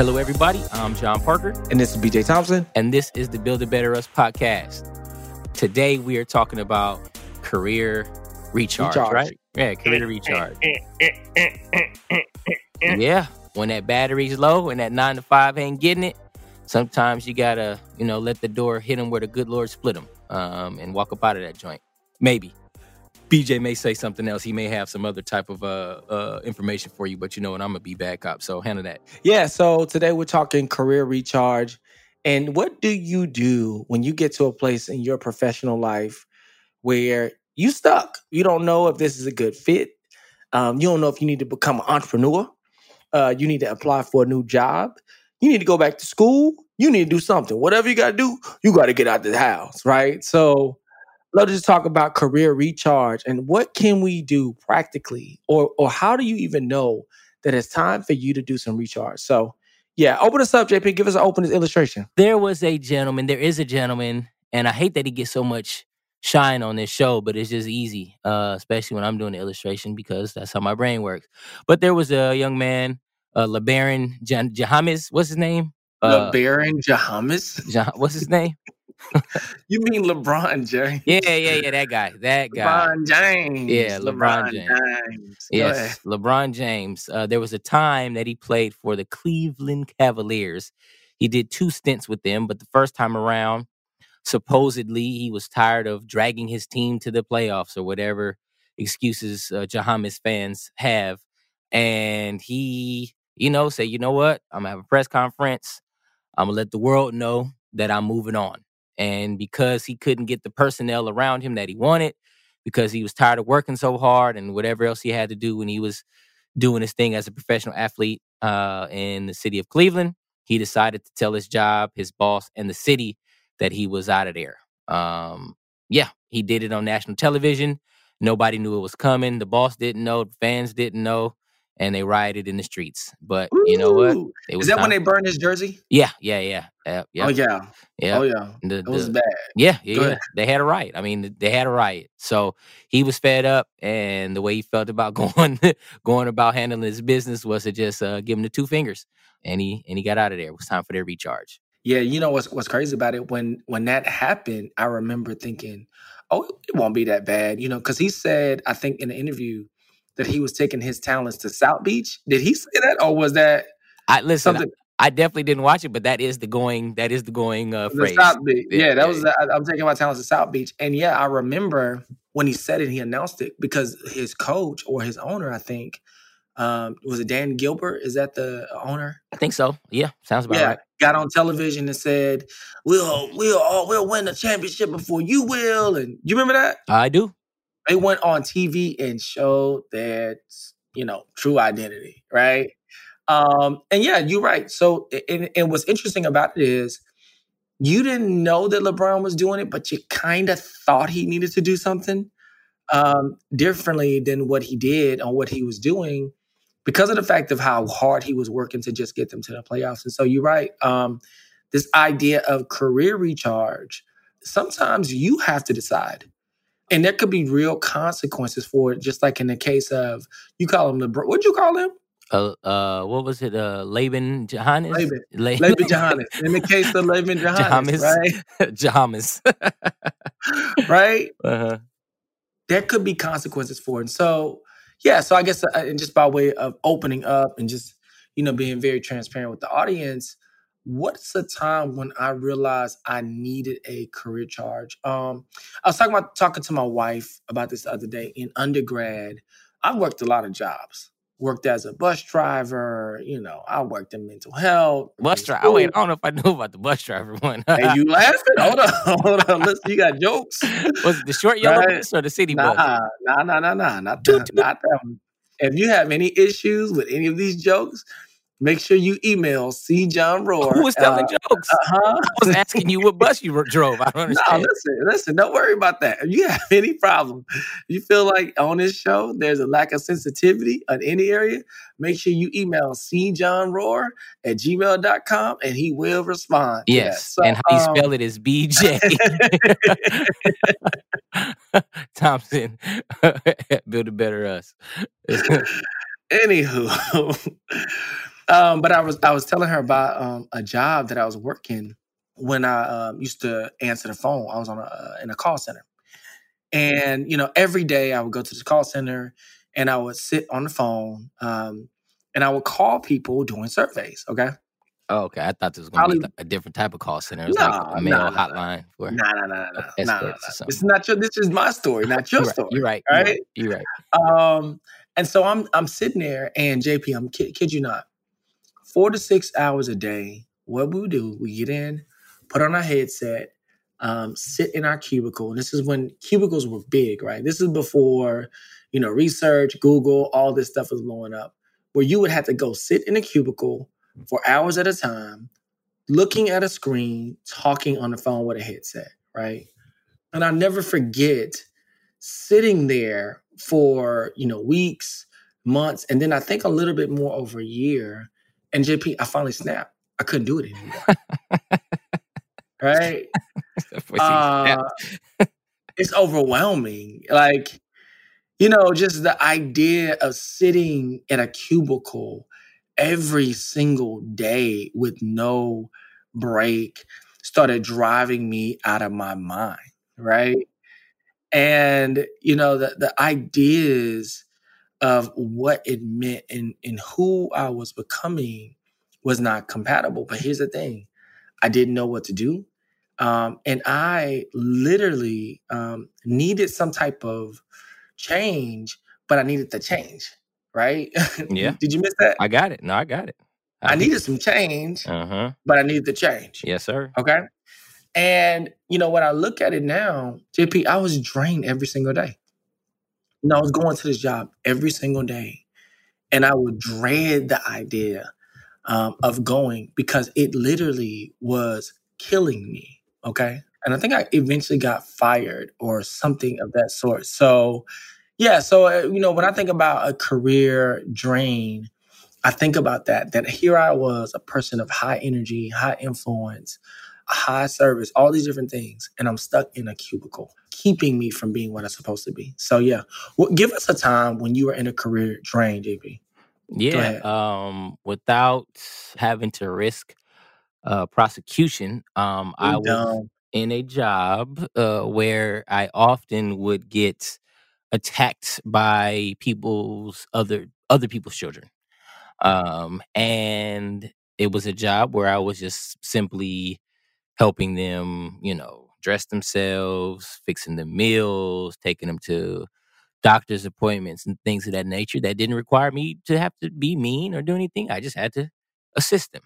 Hello, everybody. I'm John Parker, And this is BJ Thompson. and this is the Build a Better Us podcast. Today, we are talking about career recharge, Recharge. right? Yeah, career recharge. yeah, when that battery's low and that nine to five ain't getting it, sometimes you gotta, you know, let the door hit them where the good Lord split them, um, and walk up out of that joint. Maybe. BJ may say something else. He may have some other type of uh, uh, information for you, but you know what? I'm gonna be bad cop, so handle that. Yeah, so today we're talking career recharge. And what do you do when you get to a place in your professional life where you stuck? You don't know if this is a good fit. Um, you don't know if you need to become an entrepreneur. Uh, you need to apply for a new job. You need to go back to school. You need to do something. Whatever you got to do, you got to get out of the house, right? So let's just talk about career recharge and what can we do practically, or or how do you even know that it's time for you to do some recharge? So yeah, open us up, JP. Give us an open illustration. there was a gentleman, there is a gentleman, and I hate that he gets so much shine on this show, but it's just easy, uh, especially when I'm doing the illustration because that's how my brain works. But there was a young man, uh, LeBaron Jan- Jahamis, what's his name? Uh, LeBaron James. Jah- what's his name? You mean LeBron James? Yeah, yeah, yeah, that guy, that guy. LeBron James. Yeah, LeBron James. James. Yes, LeBron James. Uh, there was a time that he played for the Cleveland Cavaliers. He did two stints with them, but the first time around, supposedly he was tired of dragging his team to the playoffs or whatever excuses uh, Jahamis fans have, and he, you know, said, "You know what? I'm gonna have a press conference. I'm gonna let the world know that I'm moving on." And because he couldn't get the personnel around him that he wanted, because he was tired of working so hard and whatever else he had to do when he was doing his thing as a professional athlete uh, in the city of Cleveland, he decided to tell his job, his boss, and the city that he was out of there. Um, yeah, he did it on national television. Nobody knew it was coming. The boss didn't know. Fans didn't know, and they rioted in the streets. But you know what? Ooh. Is that when they burned his jersey? Yeah, yeah, yeah, yeah, yeah. Oh yeah. yeah. Oh yeah. The- It was the- bad. yeah, yeah, yeah. They had a riot. I mean, they had a riot. So he was fed up, and the way he felt about going going about handling his business was to just uh, give him the two fingers, and he and he got out of there. It was time for their recharge. Yeah, you know what's what's crazy about it when when that happened, I remember thinking, "Oh, it won't be that bad," you know, because he said, I think in the interview that he was taking his talents to South Beach. Did he say that, or was that I listen. something I definitely didn't watch it, but that is the going. That is the going uh, the. South Beach? Yeah, Yeah, that yeah, was. I, I'm taking my talents to South Beach, and yeah, I remember when he said it, he announced it because his coach or his owner, I think, um, was it Dan Gilbert? Is that the owner? I think so. Yeah, sounds about yeah, right. got on television and said, "We'll we'll all we'll win the championship before you will." And you remember that? I do. They went on TV and showed their you know true identity, right? Um, and yeah, you're right. So, and, and what's interesting about it is you didn't know that LeBron was doing it, but you kind of thought he needed to do something um, differently than what he did on what he was doing because of the fact of how hard he was working to just get them to the playoffs. And so you're right. Um, this idea of career recharge, sometimes you have to decide. And there could be real consequences for it, just like in the case of you call him LeBron. What'd you call him? Uh, uh, what was it? Uh, Laban Johannes. Laban. La- Laban Johannes. In the case of Laban Johannes, right? Jahamis. Right? uh-huh. there could be consequences for it. And so, yeah, so I guess, uh, and just by way of opening up and just, you know, being very transparent with the audience, what's the time when I realized I needed a career charge? Um, I was talking about talking to my wife about this the other day. In undergrad, I worked a lot of jobs. Worked as a bus driver, you know, I worked in mental health. Bus driver. Wait, I don't know if I knew about the bus driver one. hey, you laughing? Hold on, hold on. Listen, you got jokes. Was it the short yellow right? bus or the city nah, bus? Nah, nah, nah, nah, not not that one. If you have any issues with any of these jokes, make sure you email C. John Roar. Who was telling uh, jokes? Uh-huh. I was asking you what bus you drove. I don't understand. No, listen, listen, don't worry about that. If you have any problem, you feel like on this show there's a lack of sensitivity on any area, make sure you email C. John Roar at gmail.com and he will respond. Yes. So, and how you um, spell it is BJ. Thompson. Build a better us. Anywho. Um, but I was I was telling her about um, a job that I was working when I um, used to answer the phone. I was on a uh, in a call center, and you know every day I would go to the call center and I would sit on the phone um, and I would call people doing surveys. Okay. Oh, okay. I thought this was going to be a different type of call center. It was no, like a mail no, hotline for no, no, no, no, no, is not your. This is my story, not your you're story. Right, you're right. Right. You're right. You're right. Um, and so I'm I'm sitting there, and JP, I'm kid, kid you not, four to six hours a day, what we do, we get in, put on our headset, um, sit in our cubicle. And this is when cubicles were big, right? This is before, you know, research, Google, all this stuff was blowing up, where you would have to go sit in a cubicle for hours at a time, looking at a screen, talking on the phone with a headset, right? And I'll never forget sitting there for, you know, weeks, months, and then I think a little bit more over a year and JP, I finally snapped. I couldn't do it anymore. right? Uh, it's overwhelming. Like, you know, just the idea of sitting in a cubicle every single day with no break started driving me out of my mind. Right. And, you know, the, the ideas of what it meant and, and who I was becoming was not compatible. But here's the thing I didn't know what to do. Um, and I literally um, needed some type of change, but I needed the change, right? Yeah. Did you miss that? I got it. No, I got it. I, I needed some change, uh-huh. but I needed the change. Yes, sir. Okay. And, you know, when I look at it now, JP, I was drained every single day. You know, I was going to this job every single day, and I would dread the idea um, of going because it literally was killing me. Okay. And I think I eventually got fired or something of that sort. So, yeah. So, uh, you know, when I think about a career drain, I think about that, that here I was, a person of high energy, high influence, high service, all these different things, and I'm stuck in a cubicle, keeping me from being what I'm supposed to be. So yeah, well, give us a time when you were in a career drain, JP. Yeah, um, without having to risk uh, prosecution, um, I was in a job uh, where I often would get attacked by people's other other people's children, um, and it was a job where I was just simply helping them, you know, dress themselves, fixing the meals, taking them to doctor's appointments and things of that nature that didn't require me to have to be mean or do anything. I just had to assist them.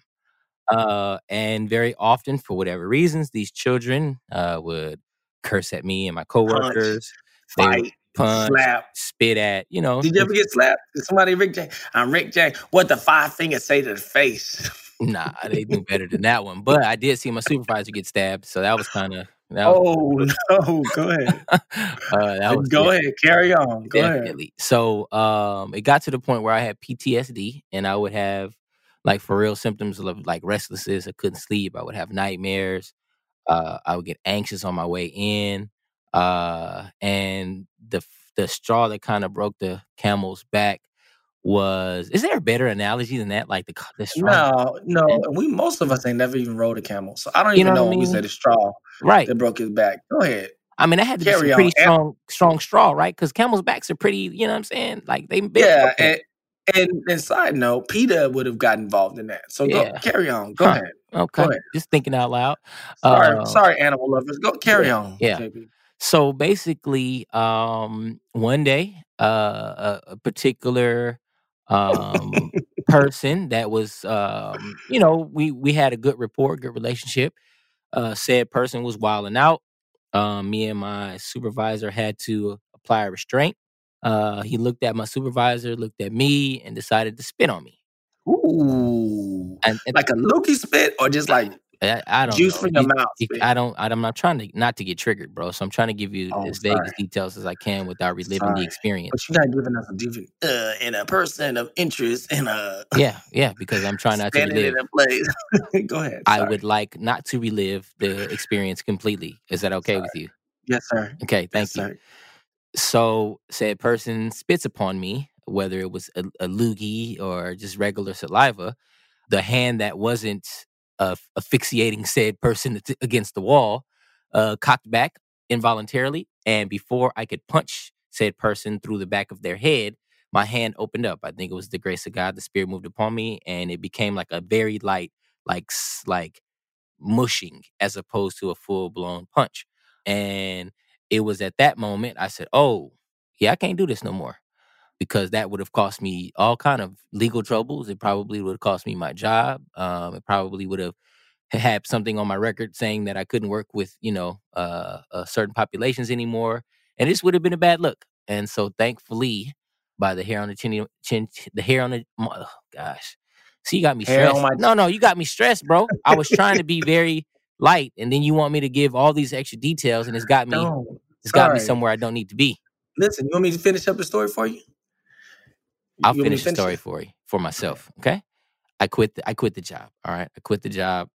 Uh, and very often, for whatever reasons, these children uh, would curse at me and my coworkers. Punch, fight, punch, slap, spit at, you know. Did you ever get slapped? Did Somebody, Rick James. I'm Rick James. What the five fingers say to the face? Nah, they knew better than that one. But I did see my supervisor get stabbed, so that was kind of. Oh no! Go ahead. uh, that was, Go yeah, ahead. Carry on. Go definitely. ahead. So um, it got to the point where I had PTSD, and I would have like for real symptoms of like restlessness. I couldn't sleep. I would have nightmares. Uh, I would get anxious on my way in. Uh, and the the straw that kind of broke the camel's back was is there a better analogy than that? Like the the straw? No, no. We most of us ain't never even rode a camel, so I don't even know, know what I mean? we said the straw right that broke his back. Go ahead. I mean, that had to Carry be pretty on. strong, strong straw, right? Because camels' backs are pretty. You know what I'm saying? Like they, yeah, and, And, and side note, PETA would have got involved in that. So Yeah. go carry on. Go Huh. ahead. Okay. Go ahead. Just thinking out loud. Sorry, Uh, sorry, animal lovers. Go carry yeah, on. yeah. So basically, um, one day, uh, a, a particular um, person that was, um, you know, we we had a good rapport, good relationship. Uh, said person was wilding out. Um, me and my supervisor had to apply a restraint. Uh, he looked at my supervisor, looked at me, and decided to spit on me. Ooh. And, and Like a lookie spit or just like I, I don't juice know. from your You- mouth you- I don't. I'm not trying to not to get triggered, bro. So I'm trying to give you Oh, as vague as sorry. details as I can without reliving the experience. But you're not giving us a different uh in a person of interest in a Yeah, yeah, because I'm trying not to relive. in a place. Go ahead. I would like not to relive the experience completely. Is that okay with you? Yes, sir. Okay, thank yes, you. sir. So, said person spits upon me, whether it was a, a loogie or just regular saliva. The hand that wasn't uh, asphyxiating said person against the wall uh, cocked back involuntarily, and before I could punch said person through the back of their head, my hand opened up. I think it was the grace of God. The Spirit moved upon me, and it became like a very light, like like mushing, as opposed to a full blown punch. And it was at that moment I said, "Oh, yeah, I can't do this no more." Because that would have cost me all kind of legal troubles. It probably would have cost me my job. Um, it probably would have had something on my record saying that I couldn't work with, you know, uh, uh, certain populations anymore, and this would have been a bad look. And so, thankfully, by the hair on the chin, chin the hair on the, oh, gosh, see, you got me Hair stressed. my- No, no, you got me stressed, bro. I was trying to be very light, and then you want me to give all these extra details, and it's got me, No. it's got me somewhere I don't need to be. Listen, you want me to finish up the story for you? I'll You want me to finish the story it? for you for myself. Okay. I quit. The, I quit the job. All right. I quit the job.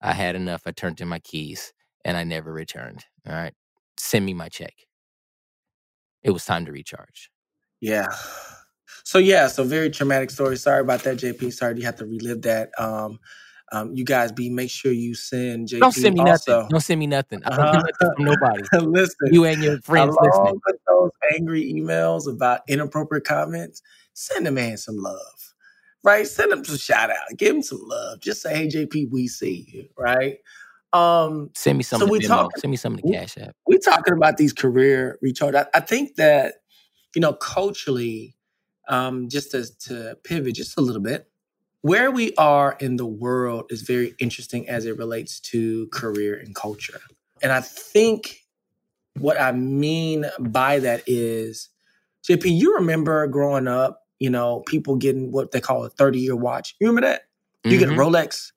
I had enough. I turned in my keys and I never returned. All right. Send me my check. It was time to recharge. Yeah. So yeah, so very traumatic story. Sorry about that, JP. Sorry you have to relive that. Um, um, you guys be make sure you send JP Don't send me also. nothing. Don't send me nothing. I don't Uh-huh. nothing from nobody. Listen, You and your friends along listening. with those angry emails about inappropriate comments, send the man some love, right? Send him some shout out, give him some love. Just say, "Hey, JP, we see you," right? Um, Send me some So we talking- Send me some of the cash app. we're talking about these career recharge. I, I think that you know culturally, um, just to, to pivot just a little bit, where we are in the world is very interesting as it relates to career and culture. And I think what I mean by that is, JP, you remember growing up, you know, people getting what they call a 30 year watch. You remember that? You get a Mhm. Rolex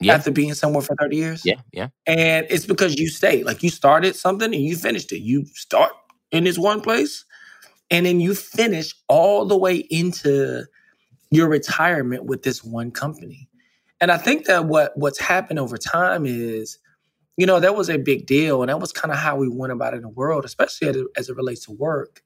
Yeah. after being somewhere for 30 years? Yeah. Yeah. And it's because you stayed. Like you started something and you finished it. You start in this one place and then you finish all the way into your retirement with this one company. And I think that what what's happened over time is, you know, that was a big deal. And that was kind of how we went about it in the world, especially as it, as it relates to work.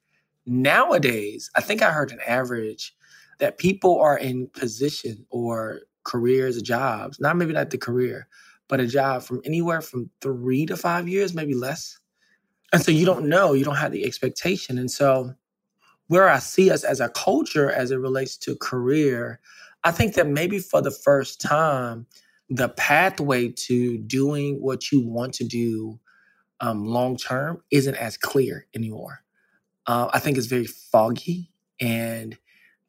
Nowadays, I think I heard an average that people are in position or careers, jobs, not maybe not the career, but a job from anywhere from three to five years, maybe less. And so you don't know, you don't have the expectation. And so where I see us as a culture as it relates to career, I think that maybe for the first time, the pathway to doing what you want to do um, long term isn't as clear anymore. Uh, I think it's very foggy and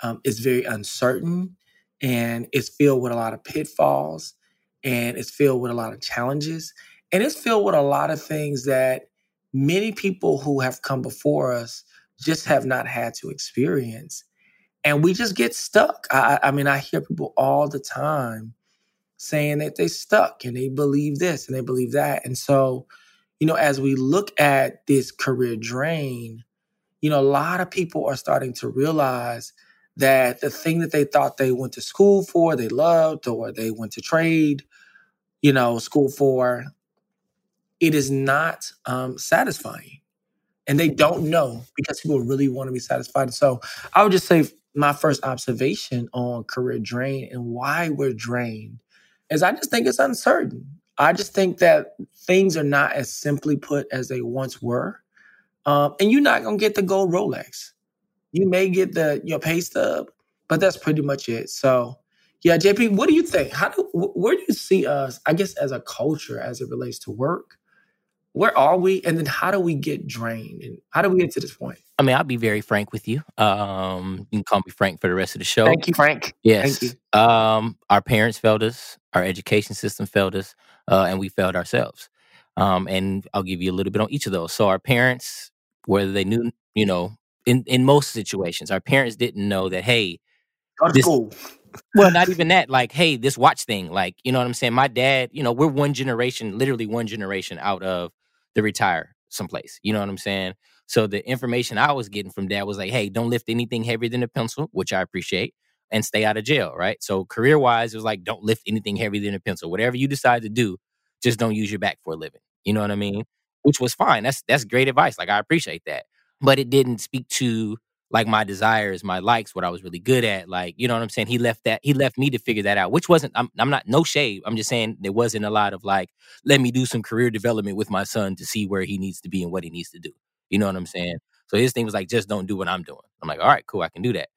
um, it's very uncertain and it's filled with a lot of pitfalls and it's filled with a lot of challenges and it's filled with a lot of things that many people who have come before us just have not had to experience and we just get stuck. I, I mean i hear people all the time saying that they stuck and they believe this and they believe that and so you know as we look at this career drain you know a lot of people are starting to realize that the thing that they thought they went to school for they loved or they went to trade you know school for it is not um, satisfying. And they don't know because people really want to be satisfied. So i would just say my first observation on career drain and why we're drained is i just think it's uncertain. I just think that things are not as simply put as they once were um, and you're not going to get the gold rolex you may get the your pay stub but that's pretty much it. So, yeah, JP, what do you think? How do where do you see us? I guess as a culture, as it relates to work, where are we, and then how do we get drained, and how do we get to this point? I mean, I'll be very frank with you. Um, you can call me Frank for the rest of the show. Thank you, Frank. Yes. Thank Um, our parents failed us. Our education system failed us, uh, and we failed ourselves. Um, and I'll give you a little bit on each of those. So our parents, whether they knew, you know, in in most situations, our parents didn't know that. Hey, this well, not even that. Like, hey, this watch thing. Like, you know what I'm saying? My dad, you know, we're one generation, literally one generation out of the retire someplace. You know what I'm saying? So the information I was getting from dad was like, hey, don't lift anything heavier than a pencil, which I appreciate, and stay out of jail, right? So career wise, it was like, don't lift anything heavier than a pencil. Whatever you decide to do, just don't use your back for a living. You know what I mean? Which was fine. That's that's great advice. Like I appreciate that. But it didn't speak to like my desires, my likes, what I was really good at. Like, you know what I'm saying? He left that, he left me to figure that out, which wasn't, I'm, I'm not, no shade. I'm just saying there wasn't a lot of like, let me do some career development with my son to see where he needs to be and what he needs to do. You know what I'm saying? So his thing was like, just don't do what I'm doing. I'm like, all right, cool, I can do that.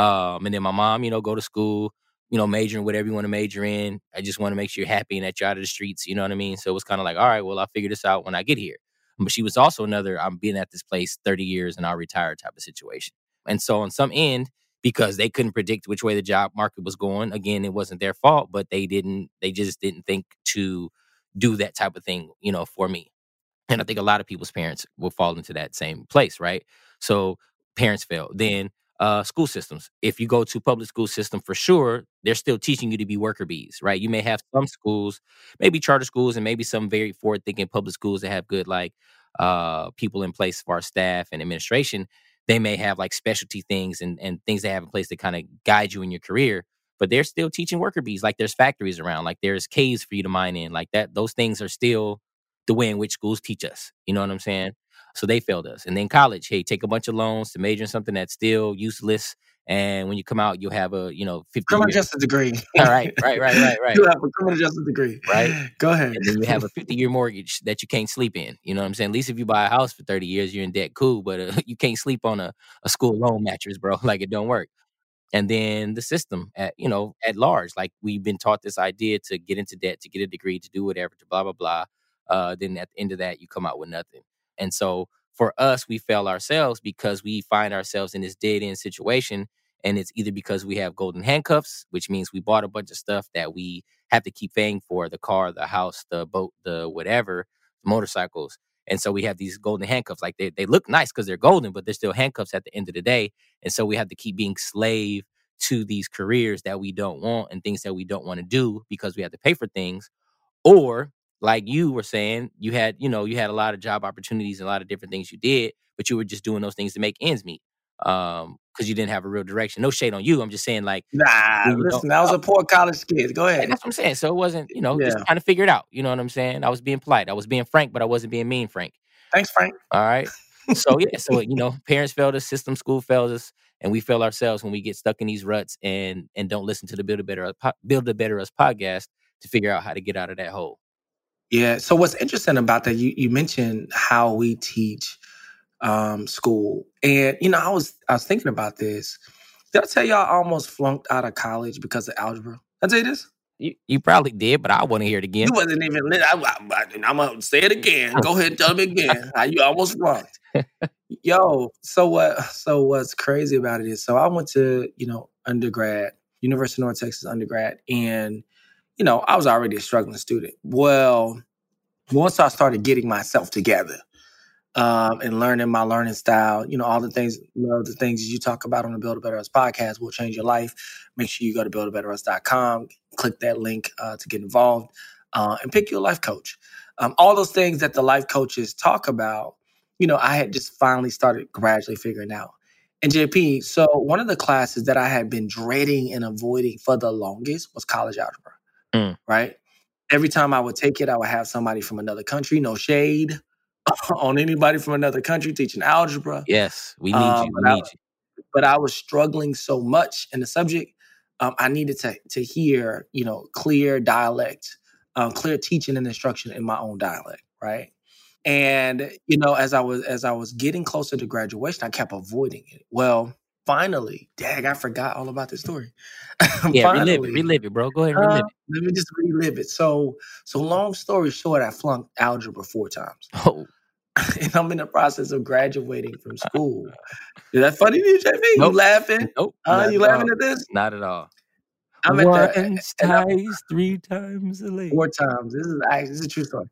Um, and then my mom, you know, go to school, you know, major in whatever you want to major in. I just want to make sure you're happy and that you're out of the streets. You know what I mean? So it was kind of like, all right, well, I'll figure this out when I get here. But she was also another, I'm being at this place 30 years and I'll retire type of situation. And so on some end, because they couldn't predict which way the job market was going, again, it wasn't their fault, but they didn't, they just didn't think to do that type of thing, you know, for me. And I think a lot of people's parents will fall into that same place, right? So parents fail. Then uh, school systems. If you go to public school system, for sure, they're still teaching you to be worker bees, right? You may have some schools, maybe charter schools, and maybe some very forward thinking public schools that have good like uh, people in place for our staff and administration. They may have like specialty things and, and things they have in place to kind of guide you in your career. But they're still teaching worker bees. Like there's factories around, like there's caves for you to mine in, like that. Those things are still the way in which schools teach us. You know what I'm saying? So they failed us. And then college, hey, take a bunch of loans to major in something that's still useless. And when you come out, you'll have a, you know, 50 Criminal year, justice degree. all right, right, right, right, right. you have a criminal justice degree. Right. Go ahead. And then you have a 50 year mortgage that you can't sleep in. You know what I'm saying? At least if you buy a house for 30 years, you're in debt, cool. But uh, you can't sleep on a, a school loan mattress, bro. Like it don't work. And then the system at, you know, at large, like we've been taught this idea to get into debt, to get a degree, to do whatever, to blah, blah, blah. Uh, then at the end of that, you come out with nothing. And so for us, we fail ourselves because we find ourselves in this dead end situation. And it's either because we have golden handcuffs, which means we bought a bunch of stuff that we have to keep paying for the car, the house, the boat, the whatever, motorcycles. And so we have these golden handcuffs. Like they, they look nice because they're golden, but they're still handcuffs at the end of the day. And so we have to keep being slave to these careers that we don't want and things that we don't want to do because we have to pay for things. Or like you were saying, you had, you know, you had a lot of job opportunities and a lot of different things you did, but you were just doing those things to make ends meet. Um, because you didn't have a real direction. No shade on you. I'm just saying, like, Nah, when you don't listen, I was a poor college kid. Go ahead. that's what I'm saying. So it wasn't, you know, just trying to figure it out. You know what I'm saying? I was being polite. I was being frank, but I wasn't being mean, Frank. Thanks, Frank. All right. So yeah, so you know, parents failed us, system school fails us, and we fail ourselves when we get stuck in these ruts and and don't listen to the Build a Better Build a Better Us podcast to figure out how to get out of that hole. Yeah. So what's interesting about that, you you mentioned how we teach um school. And you know, I was I was thinking about this. Did I tell y'all I almost flunked out of college because of algebra? Did I tell you this? You you probably did, but I want to hear it again. You wasn't even lit. I, am gonna say it again. Go ahead and tell me again. How you almost flunked. Yo, so what so what's crazy about it is so I went to, you know, undergrad, University of North Texas undergrad, and you know, I was already a struggling student. Well, once I started getting myself together, um, and learning my learning style, you know, all the things, you know, the things you talk about on the Build a Better Us podcast will change your life. Make sure you go to buildabetterus.com, click that link uh, to get involved, uh, and pick your life coach. Um, all those things that the life coaches talk about, you know, I had just finally started gradually figuring out. And JP, so one of the classes that I had been dreading and avoiding for the longest was college algebra, Mm. right? Every time I would take it, I would have somebody from another country, no shade on anybody from another country teaching algebra. Yes, we need Um, you. but We I, you. but I was struggling so much in the subject. Um, I needed to to hear, you know, clear dialect, um, clear teaching and instruction in my own dialect, right? And you know, as I was as I was getting closer to graduation, I kept avoiding it. Well, finally, dag, I forgot all about this story. Yeah, relive it, relive it, bro. Go ahead relive uh, let me just relive it. So, so long story short, I flunked algebra four times. Oh, and I'm in the process of graduating from school. Is that funny to you? You Nope. laughing? nope. Uh, you laughing at this? Not at all. I'm at the Once I'm three times a late. four times. This is actually this is a true story.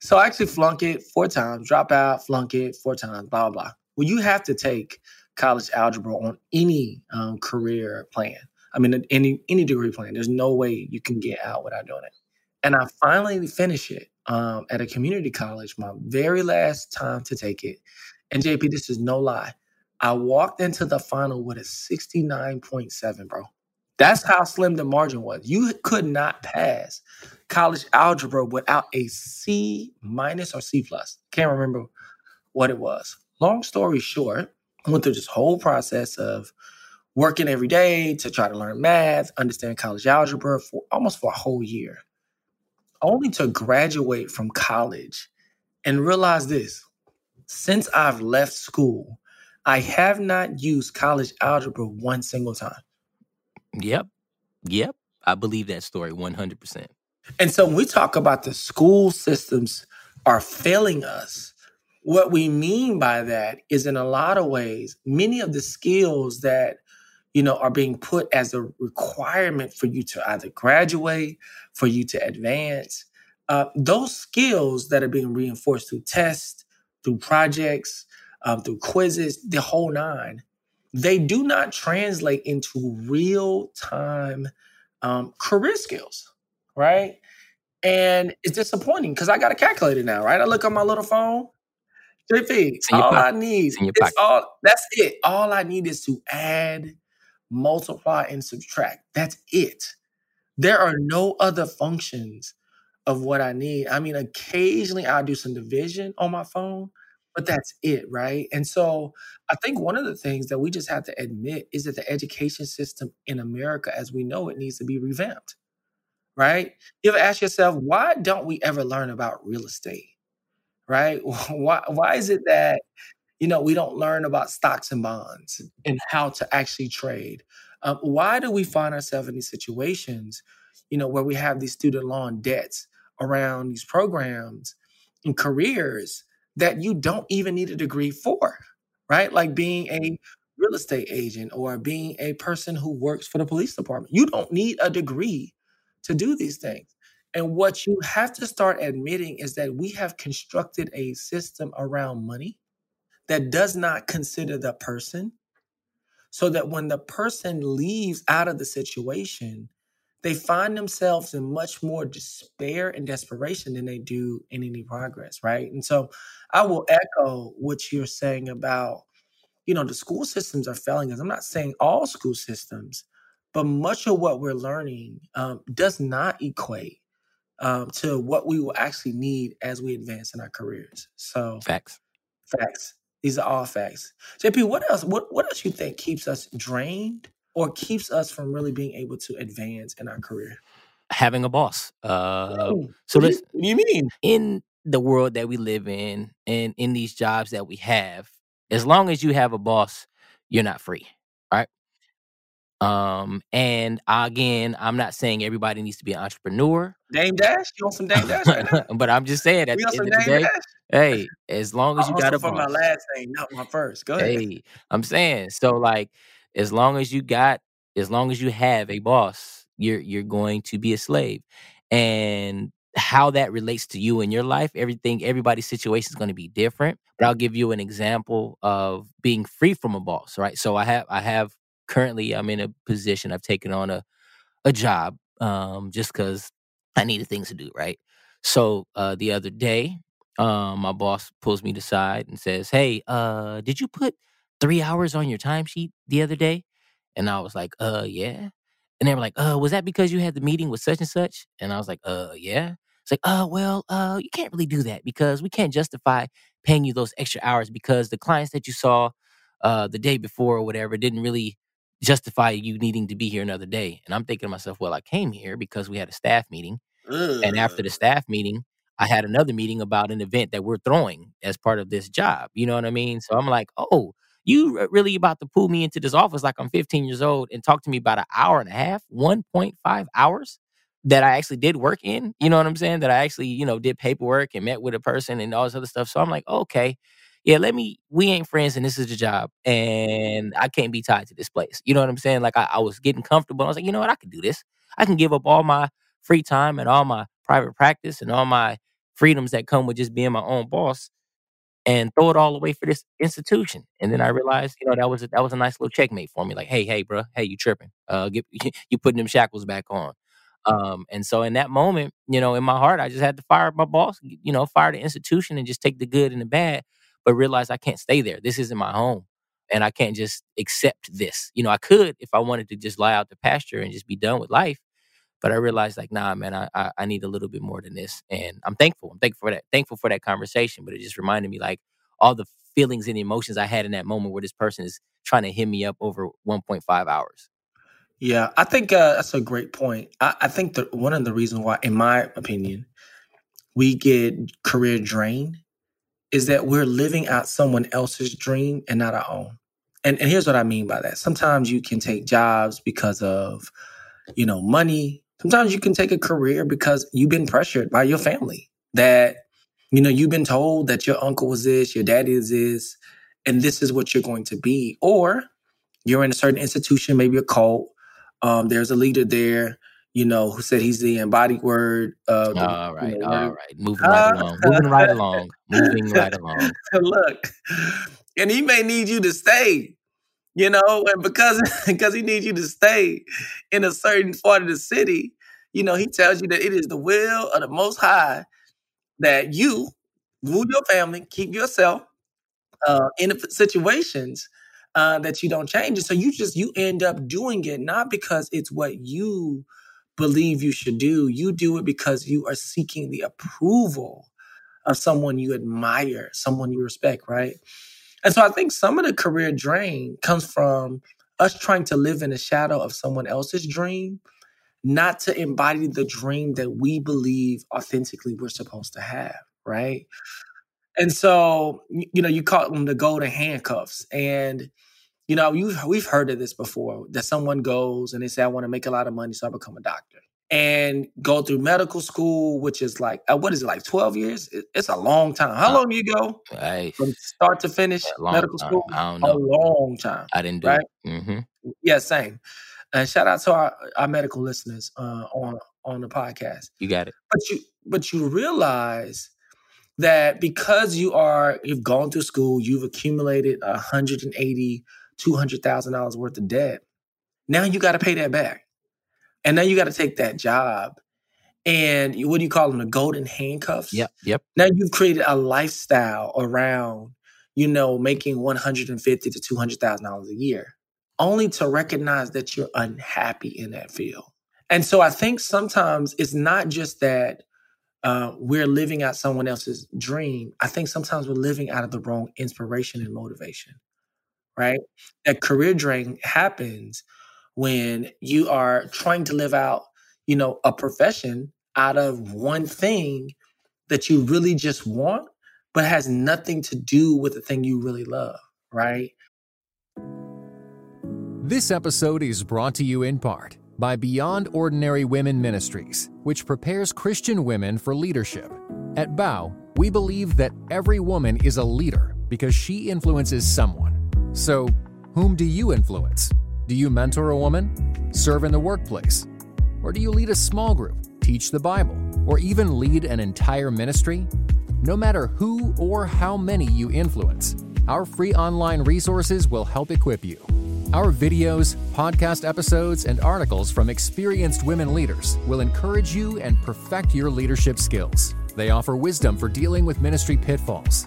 So I actually flunk it four times, drop out, flunk it four times, blah blah blah. Well, you have to take college algebra on any um, career plan. I mean, any any degree plan. There's no way you can get out without doing it. And I finally finished it um, at a community college, my very last time to take it. And JP, this is no lie. I walked into the final with a 69.7, bro. That's how slim the margin was. You could not pass college algebra without a C minus or C plus. Can't remember what it was. Long story short, went through this whole process of working every day to try to learn math, understand college algebra for almost for a whole year, only to graduate from college and realize this. Since I've left school, I have not used college algebra one single time. Yep. Yep. I believe that story 100%. And so when we talk about the school systems are failing us, what we mean by that is in a lot of ways, many of the skills that you know are being put as a requirement for you to either graduate, for you to advance, uh, those skills that are being reinforced through tests, through projects, um, through quizzes, the whole nine, they do not translate into real time um, career skills, right? And it's disappointing because I got a calculator now, right? I look on my little phone. JP, It's in your all I need It's in your is pocket. all that's it. All I need is to add, multiply, and subtract. That's it. There are no other functions of what I need. I mean, occasionally I'll do some division on my phone, but that's it, right? And so I think one of the things that we just have to admit is that the education system in America, as we know it, needs to be revamped, right? You ever ask yourself, why don't we ever learn about real estate, right? Why, why is it that, you know, we don't learn about stocks and bonds and how to actually trade? Um, why do we find ourselves in these situations, you know, where we have these student loan debts around these programs and careers that you don't even need a degree for, right? Like being a real estate agent or being a person who works for the police department. You don't need a degree to do these things. And what you have to start admitting is that we have constructed a system around money that does not consider the person, so that when the person leaves out of the situation, they find themselves in much more despair and desperation than they do in any progress, right? And so I will echo what you're saying about, you know, the school systems are failing us. I'm not saying all school systems, but much of what we're learning um, does not equate um, to what we will actually need as we advance in our careers. So Facts. facts. These are all facts. JP, what else? What what else you think keeps us drained or keeps us from really being able to advance in our career? Having a boss. Uh, so what, do you, what do you mean? in the world that we live in and in these jobs that we have, as long as you have a boss, you're not free. Right. Um, and again, I'm not saying everybody needs to be an entrepreneur, Dame Dash? You want some Dame Dash right now? but I'm just saying at the end of the day, Dash? hey, as long as I you got a for my last name, not my first. Go ahead. hey, I'm saying so like as long as you got, as long as you have a boss, you're you're going to be a slave, and how that relates to you in your life, everything, everybody's situation is going to be different. But I'll give you an example of being free from a boss, right? So I have, I have currently, I'm in a position. I've taken on a a job um, just because I needed things to do, right? So uh, the other day, um, my boss pulls me aside and says, "Hey, uh, did you put three hours on your timesheet the other day?" And I was like, "Uh, yeah." And they were like, "Uh, was that because you had the meeting with such and such?" And I was like, "Uh, yeah." It's like, "Uh, well, uh, you can't really do that because we can't justify paying you those extra hours because the clients that you saw uh the day before or whatever didn't really justify you needing to be here another day." And I'm thinking to myself, "Well, I came here because we had a staff meeting." And after the mm. staff meeting, I had another meeting about an event that we're throwing as part of this job. You know what I mean? So I'm like, oh, you really about to pull me into this office like I'm 15 years old and talk to me about an hour and a half, 1.5 hours that I actually did work in. You know what I'm saying? That I actually, you know, did paperwork and met with a person and all this other stuff. So I'm like, okay, yeah, let me, we ain't friends and this is the job and I can't be tied to this place. You know what I'm saying? Like I, I was getting comfortable. I was like, you know what? I can do this. I can give up all my free time and all my private practice and all my freedoms that come with just being my own boss and throw it all away for this institution. And then I realized, you know, that was a, that was a nice little checkmate for me. Like, hey, hey, bro, hey, you tripping? Uh, get you putting them shackles back on. Um, and so in that moment, you know, in my heart, I just had to fire my boss, you know, fire the institution and just take the good and the bad, but realize I can't stay there. This isn't my home. And I can't just accept this. You know, I could if I wanted to just lie out the pasture and just be done with life. But I realized like, nah, man, I, I, I need a little bit more than this. And I'm thankful. I'm thankful for that, thankful for that conversation. But it just reminded me like all the feelings and emotions I had in that moment where this person is trying to hit me up over 1.5 hours. Yeah, I think uh, that's a great point. I, I think that one of the reasons why, in my opinion, we get career drain is that we're living out someone else's dream and not our own. And, and here's what I mean by that. Sometimes you can take jobs because of, you know, money. Sometimes you can take a career because you've been pressured by your family that, you know, you've been told that your uncle was this, your daddy is this, and this is what you're going to be. Or you're in a certain institution, maybe a cult, um, there's a leader there, you know, who said he's the embodied word. Uh, the, all right, you know, all right, moving right along, moving right along, moving right along. Look, and he may need you to stay, you know, and because because he needs you to stay in a certain part of the city, you know, he tells you that it is the will of the Most High that you rule your family, keep yourself uh, in situations uh, that you don't change it. So you just you end up doing it not because it's what you believe you should do. You do it because you are seeking the approval of someone you admire, someone you respect, right? And so I think some of the career drain comes from us trying to live in the shadow of someone else's dream, not to embody the dream that we believe authentically we're supposed to have, right? And so, you know, you call them the golden handcuffs. And you know, you we've heard of this before that someone goes and they say, I want to make a lot of money, so I become a doctor. And go through medical school, which is like, uh, what is it, like 12 years? it's a long time. How long do you go from start to finish medical time. school? I don't know. A long time. I didn't do right? it. Mm-hmm. Yeah, same. And shout out to our, our medical listeners uh, on on the podcast. You got it. But you but you realize that because you are you've gone through school, you've accumulated 180 $200,000 worth of debt. Now you got to pay that back. And now you got to take that job. And what do you call them? The golden handcuffs? Yep. Yep. Now you've created a lifestyle around, you know, making 150 to $200,000 a year, only to recognize that you're unhappy in that field. And so I think sometimes it's not just that uh, we're living out someone else's dream. I think sometimes we're living out of the wrong inspiration and motivation right? That career drain happens when you are trying to live out, you know, a profession out of one thing that you really just want, but has nothing to do with the thing you really love, right? This episode is brought to you in part by Beyond Ordinary Women Ministries, which prepares Christian women for leadership. At Bow, we believe that every woman is a leader because she influences someone. So, whom do you influence? Do you mentor a woman? Serve in the workplace? Or do you lead a small group, teach the Bible, or even lead an entire ministry? No matter who or how many you influence, our free online resources will help equip you. Our videos, podcast episodes, and articles from experienced women leaders will encourage you and perfect your leadership skills. They offer wisdom for dealing with ministry pitfalls,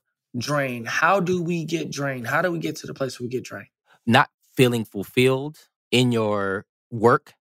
drain? How do we get drained? How do we get to the place where we get drained? Not feeling fulfilled in your work.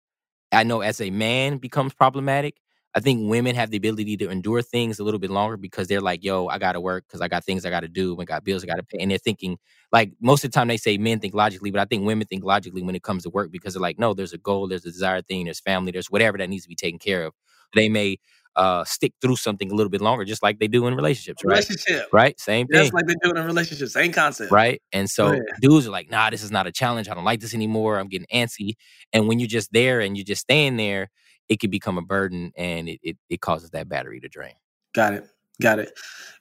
I know as a man becomes problematic. I think women have the ability to endure things a little bit longer because they're like, yo, I gotta work because I got things I gotta do, I got bills I gotta pay. And they're thinking, like most of the time they say men think logically, but I think women think logically when it comes to work because they're like, no, there's a goal, there's a desired thing, there's family, there's whatever that needs to be taken care of. They may uh, stick through something a little bit longer, just like they do in relationships, right? Relationship. Right? Same thing. Just like they do in relationships. Same concept. Right. And so Yeah. dudes are like, nah, this is not a challenge. I don't like this anymore. I'm getting antsy. And when you're just there and you're just staying there, it can become a burden and it, it, it causes that battery to drain. Got it. Got it.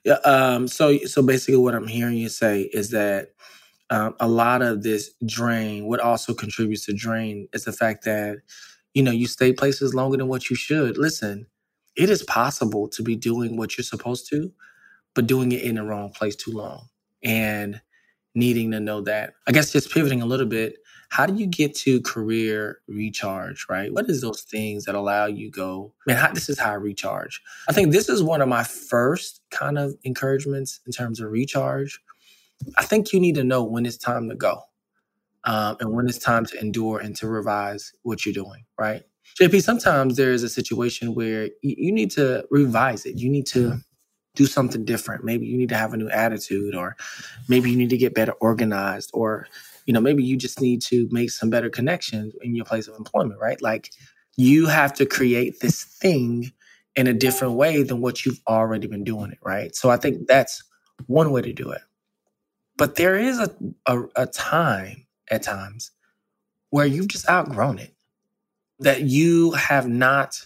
Yeah. Um. So so basically, what I'm hearing you say is that um, a lot of this drain, what also contributes to drain, is the fact that you know you stay places longer than what you should. Listen, it is possible to be doing what you're supposed to, but doing it in the wrong place too long, and needing to know that. I guess just pivoting a little bit. How do you get to career recharge? Right. What is those things that allow you go? Man, how, this is how I recharge. I think this is one of my first kind of encouragements in terms of recharge. I think you need to know when it's time to go um, and when it's time to endure and to revise what you're doing, right? JP, sometimes there is a situation where you, you need to revise it. You need to mm-hmm. do something different. Maybe you need to have a new attitude, or maybe you need to get better organized, or you know, maybe you just need to make some better connections in your place of employment, right? Like you have to create this thing in a different way than what you've already been doing it, right? So I think that's one way to do it. But there is a, a, a time at times where you've just outgrown it, that you have not,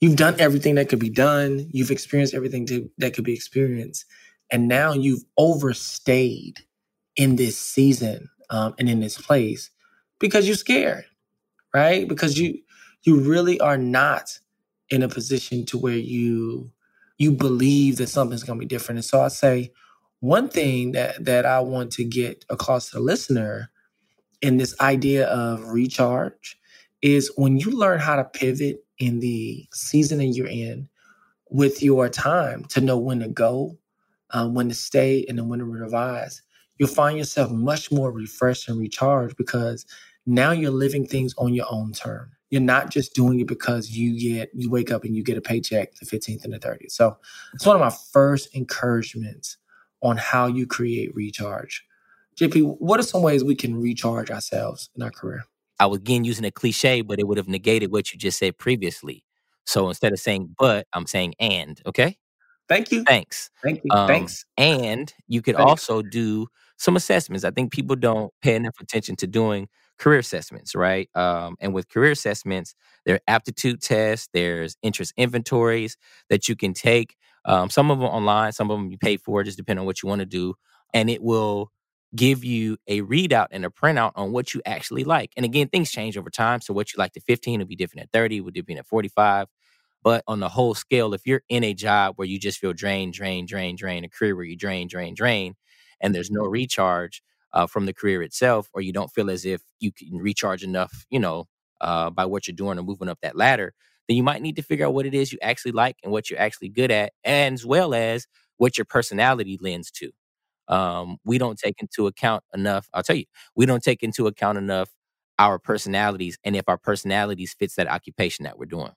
you've done everything that could be done, you've experienced everything to, that could be experienced, and now you've overstayed in this season um, and in this place because you're scared, right? Because you you really are not in a position to where you you believe that something's going to be different. And so I say one thing that that I want to get across to the listener in this idea of recharge is when you learn how to pivot in the season that you're in with your time to know when to go, um, when to stay, and then when to revise, you'll find yourself much more refreshed and recharged because now you're living things on your own term. You're not just doing it because you get you wake up and you get a paycheck the 15th and the 30th. So it's one of my first encouragements on how you create recharge. JP, what are some ways we can recharge ourselves in our career? I was again using a cliche, but it would have negated what you just said previously. So instead of saying but, I'm saying and. Okay. Thank you. Thanks. Thank you. Um, Thanks. And you could Thanks. also do some assessments. I think people don't pay enough attention to doing career assessments, right? Um, and with career assessments, there are aptitude tests, there's interest inventories that you can take. Um, some of them online, some of them you pay for, just depending on what you want to do. And it will give you a readout and a printout on what you actually like. And again, things change over time. So what you like at 15 will be different at 30, will be different at 45. But on the whole scale, if you're in a job where you just feel drained, drain, drain, drain, a career where you drain, drain, drain, and there's no recharge uh, from the career itself, or you don't feel as if you can recharge enough, you know, uh, by what you're doing or moving up that ladder, then you might need to figure out what it is you actually like and what you're actually good at, as well as what your personality lends to. Um, we don't take into account enough. I'll tell you, we don't take into account enough our personalities and if our personalities fits that occupation that we're doing.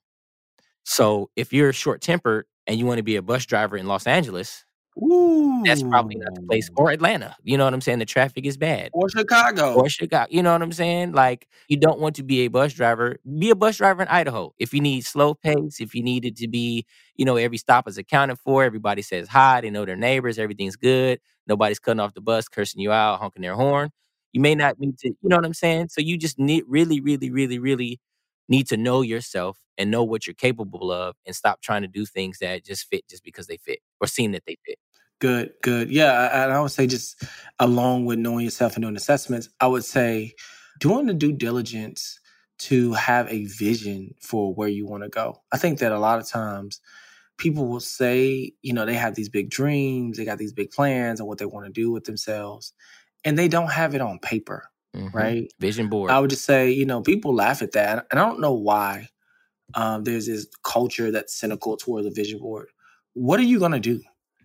So if you're short tempered and you want to be a bus driver in Los Angeles, Ooh. that's probably not the place. Or Atlanta. You know what I'm saying? The traffic is bad. Or Chicago. Or Chicago. You know what I'm saying? Like you don't want to be a bus driver. Be a bus driver in Idaho. If you need slow pace, if you need it to be, you know, every stop is accounted for. Everybody says hi. They know their neighbors. Everything's good. Nobody's cutting off the bus, cursing you out, honking their horn. You may not need to. You know what I'm saying? So you just need really, really, really, really need to know yourself and know what you're capable of and stop trying to do things that just fit just because they fit or seem that they fit. Good, good. Yeah, I- and I would say just along with knowing yourself and doing assessments, I would say doing the due diligence to have a vision for where you want to go. I think that a lot of times people will say, you know, they have these big dreams, they got these big plans and what they want to do with themselves, and they don't have it on paper, Mhm. right? Vision board. I would just say, you know, people laugh at that, and I don't know why. Um, there's this culture that's cynical towards a vision board. What are you going to do?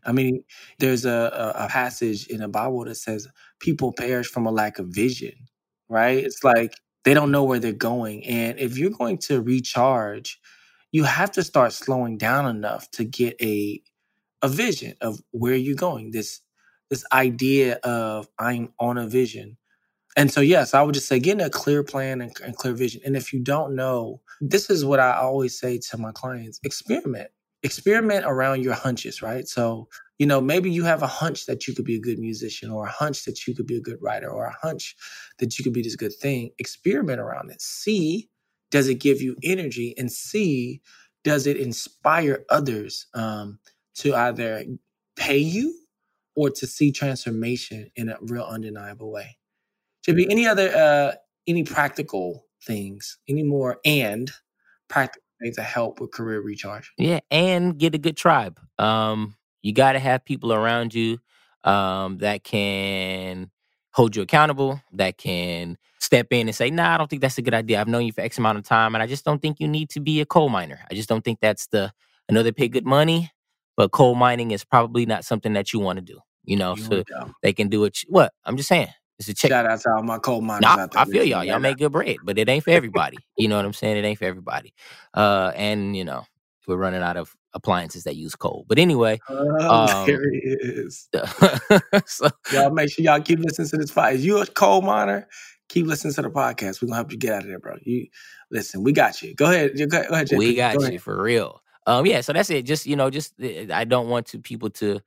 I mean, there's a, a, a passage in the Bible that says people perish from a lack of vision. right? It's like they don't know where they're going. And if you're going to recharge, you have to start slowing down enough to get a a vision of where you're going. This this idea of I'm on a vision. And so yes, I would just say getting a clear plan and, and clear vision. And if you don't know, this is what I always say to my clients: experiment experiment around your hunches, right? So, you know, maybe you have a hunch that you could be a good musician or a hunch that you could be a good writer or a hunch that you could be this good thing. Experiment around it. See, does it give you energy? And see, does it inspire others um, to either pay you or to see transformation in a real undeniable way? Should be any other, uh, any practical things, any more and practical to help with career recharge. Yeah, and get a good tribe. Um, you got to have people around you um, that can hold you accountable, that can step in and say, "Nah, I don't think that's a good idea. I've known you for X amount of time, and I just don't think you need to be a coal miner. I just don't think that's the. I know they pay good money, but coal mining is probably not something that you want to do. You know, you so they can do it. What I'm just saying, it's a check. Shout out to all my coal miners out there. I feel y'all. Y'all make good bread, but it ain't for everybody. you know what I'm saying? It ain't for everybody. Uh, and you know, we're running out of appliances that use coal. But anyway, oh, um, there it is. so y'all make sure y'all keep listening to this fight. Is you a coal miner? Keep listening to the podcast. We're gonna help you get out of there, bro. You listen, we got you. Go ahead. Go ahead, We got go you ahead. for real. Um, yeah, so that's it. Just you know, just eh, I don't want to people to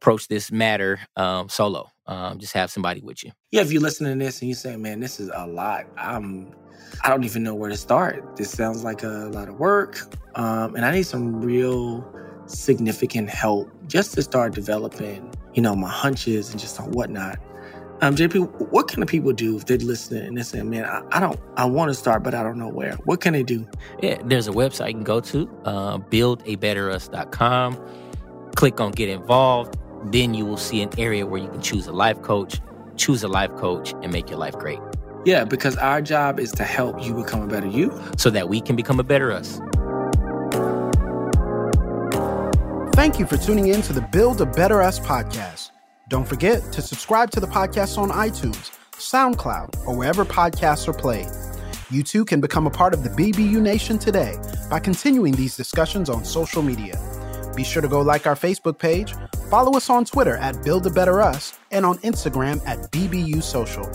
approach this matter um, solo. Um, just have somebody with you. Yeah, if you're listening to this and you say, "Man, this is a lot," I'm, I don't even know where to start. This sounds like a lot of work, um, and I need some real significant help just to start developing, you know, my hunches and just on whatnot. Um, JP, what can the people do if they're listening and they're saying, "Man, I, I don't, I want to start, but I don't know where." What can they do? Yeah, there's a website you can go to, uh, buildabetterus.com. Click on Get Involved then you will see an area where you can choose a life coach, choose a life coach, and make your life great. Yeah, because our job is to help you become a better you so that we can become a better us. Thank you for tuning in to the Build a Better Us podcast. Don't forget to subscribe to the podcast on iTunes, SoundCloud, or wherever podcasts are played. You too can become a part of the BBU Nation today by continuing these discussions on social media. Be sure to go like our Facebook page, follow us on Twitter at Build a Better Us, and on Instagram at BBU Social.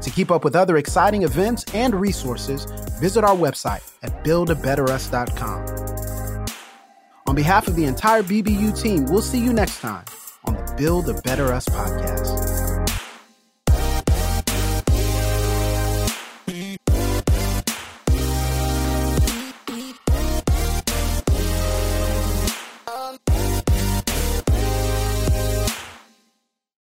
To keep up with other exciting events and resources, visit our website at buildabetterus.com. On behalf of the entire BBU team, we'll see you next time on the Build a Better Us podcast.